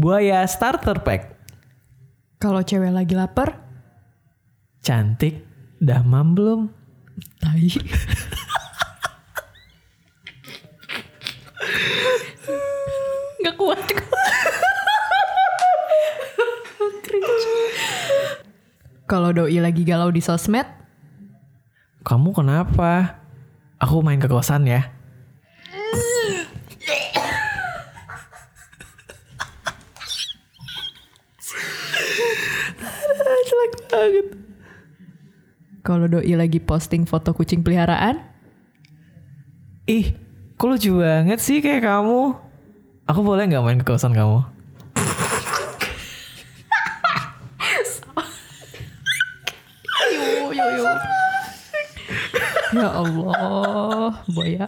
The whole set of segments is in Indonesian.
Buaya starter pack. Kalau cewek lagi lapar, Cantik. Dah mam belum? tai. Gak kuat Kalau doi lagi galau di sosmed, Kamu kenapa? Aku main ke kosan ya. Banget. kalau doi lagi posting foto kucing peliharaan, Ih, kok lucu banget sih kayak kamu? Aku boleh nggak main ke kosan kamu? Yo, yo, yo. ya Allah, boya.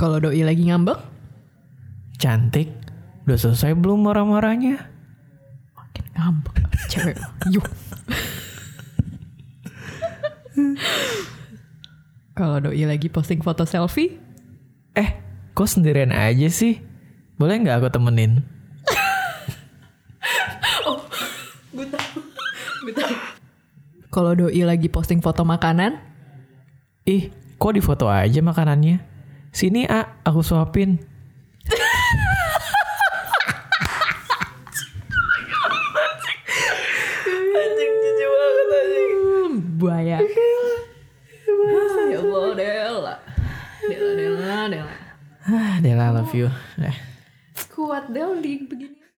Kalau doi lagi ngambek, Cantik. Udah selesai belum marah-marahnya? makin ngambek. Cewek, yuk. Kalau doi lagi posting foto selfie, Eh, kok sendirian aja sih? Boleh nggak aku temenin? kalau doi lagi posting foto makanan, Ih, kok di foto aja makanannya? Sini, A, aku suapin. anjing jijik banget anjing. hmm, buaya. ya Allah, Dela. Dela. Ah, Dela, I love you. Eh. Kuat Del di begini.